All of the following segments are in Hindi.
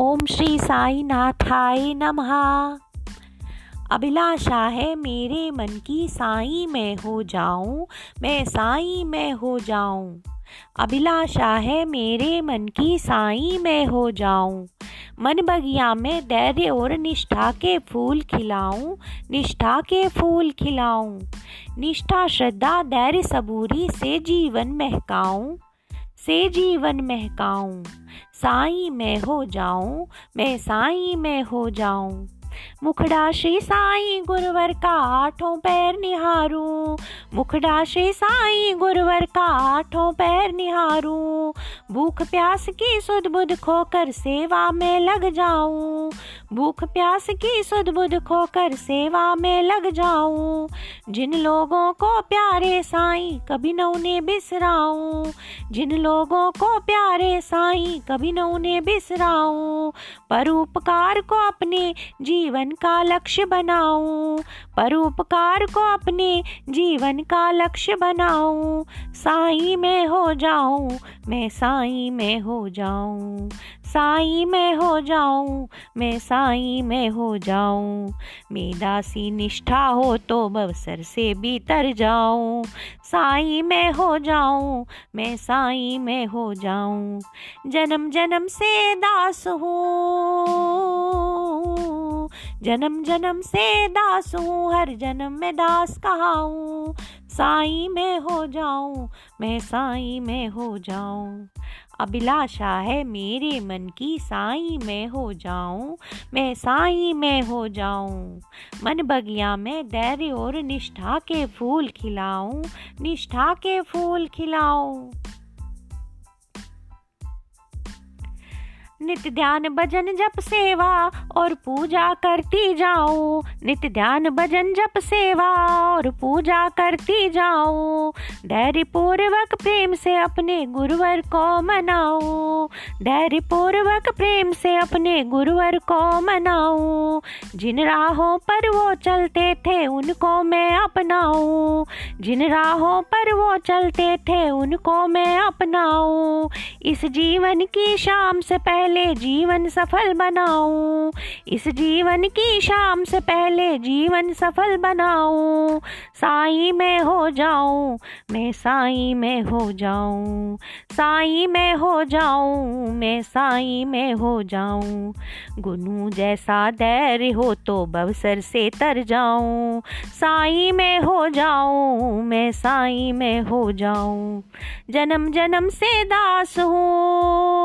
ओम श्री साई नाथाय नमः। अभिलाषा है, मेरे मन की साई में हो जाऊँ, मैं साई में हो जाऊँ। अभिलाषा है, मेरे मन की साई में हो जाऊँ। मन बगिया में धैर्य और निष्ठा के फूल खिलाऊं, निष्ठा के फूल खिलाऊं। निष्ठा, श्रद्धा, धैर्य, सबूरी से जीवन महकाऊं। से जीवन महकाऊं। साई मैं हो जाऊँ, मैं साई मैं हो जाऊँ। मुखड़ा श्री साई गुरुवर का आठों पैर निहारूं। मुखड़ा श्री साई गुरुवर का आठों पैर निहारूं। भूख प्यास की सुध बुध खोकर सेवा में लग जाऊँ। भूख प्यास की सुध बुध खोकर सेवा में लग जाऊँ। जिन लोगों को प्यारे साई कभी न उन्हें बिसराऊं। जिन लोगों को प्यारे साई कभी न उन्हें बिसराऊं। परोपकार को अपने जीवन का लक्ष्य बनाऊँ। परोपकार को अपने जीवन का लक्ष्य बनाऊँ। साई में हो जाऊँ, मैं साई में हो जाऊँ, साई में हो जाऊँ, मैं साई में हो जाऊँ। मेदासी निष्ठा हो तो बवसर से भी तर जाऊँ। साई में हो जाऊँ, मैं साई में हो जाऊँ। जन्म जन्म से दास हूँ। जन्म जन्म से दास हूँ हर जन्म में दास कहा हूँ साई में हो जाऊँ, मैं साई में हो जाऊँ। अभिलाषा है मेरे मन की, साई में हो जाऊँ, मैं साई में हो जाऊँ। मन बगिया में धैर्य और निष्ठा के फूल खिलाऊं, निष्ठा के फूल खिलाऊं। नित्य ध्यान भजन जप सेवा और पूजा करती जाऊँ। नित्य ध्यान भजन जप सेवा और पूजा करती जाऊँ। धैर्य पूर्वक प्रेम से अपने गुरुवर को मनाऊं। धैर्य पूर्वक प्रेम से अपने गुरुवर को मनाऊं। जिन राहों पर वो चलते थे, उनको मैं अपनाऊं। जिन राहों पर वो चलते थे, उनको मैं अपनाऊं। इस जीवन की शाम से पहले पहले जीवन सफल बनाऊँ। इस जीवन की शाम से पहले जीवन सफल बनाऊँ। साई में हो जाऊँ, मैं साई में हो जाऊँ। साई में हो जाऊँ, मैं साई में हो जाऊँ। गुनू जैसा धैर्य हो तो बवसर से तर जाऊँ। साई में हो जाऊँ, मैं साई में हो जाऊँ। जन्म जन्म से दास हूँ।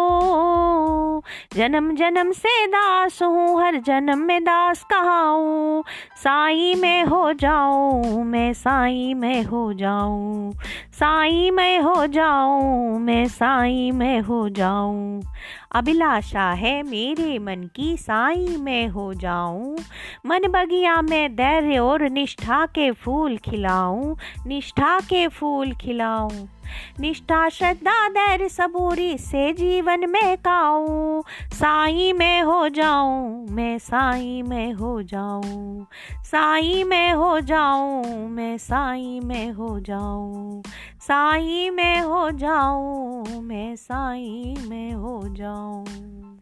जन्म जन्म से दास हूँ, हर जन्म में दास कहाऊँ। साई में हो जाऊँ, मैं साई में हो जाऊँ। साई में हो जाऊँ, मैं साई में हो जाऊँ। अभिलाषा है मेरे मन की, साई में हो जाऊँ। मन बगिया में धैर्य और निष्ठा के फूल खिलाऊं, निष्ठा के फूल खिलाऊं। निष्ठा, श्रद्धा, धैर्य, सबूरी से जीवन में काऊं? साई में हो जाऊँ, मैं साई में हो जाऊँ। साई में हो जाऊँ, मैं साई में हो जाऊँ। साई में हो जाऊँ, मैं साई में हो जाऊँ।